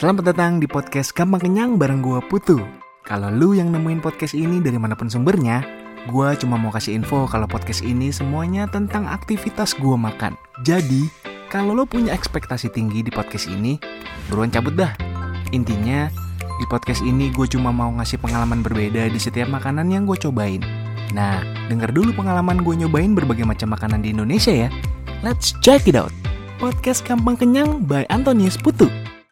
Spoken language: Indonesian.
Selamat datang di podcast Gampang Kenyang bareng gue Putu. Kalau lu yang nemuin podcast ini dari mana pun sumbernya, gue cuma mau kasih info kalau podcast ini semuanya tentang aktivitas gue makan. Jadi, kalau lo punya ekspektasi tinggi di podcast ini, buruan cabut dah. Intinya, di podcast ini gue cuma mau ngasih pengalaman berbeda di setiap makanan yang gue cobain. Nah, denger dulu pengalaman gue nyobain berbagai macam makanan di Indonesia ya. Let's check it out. Podcast Gampang Kenyang by Antonius Putu.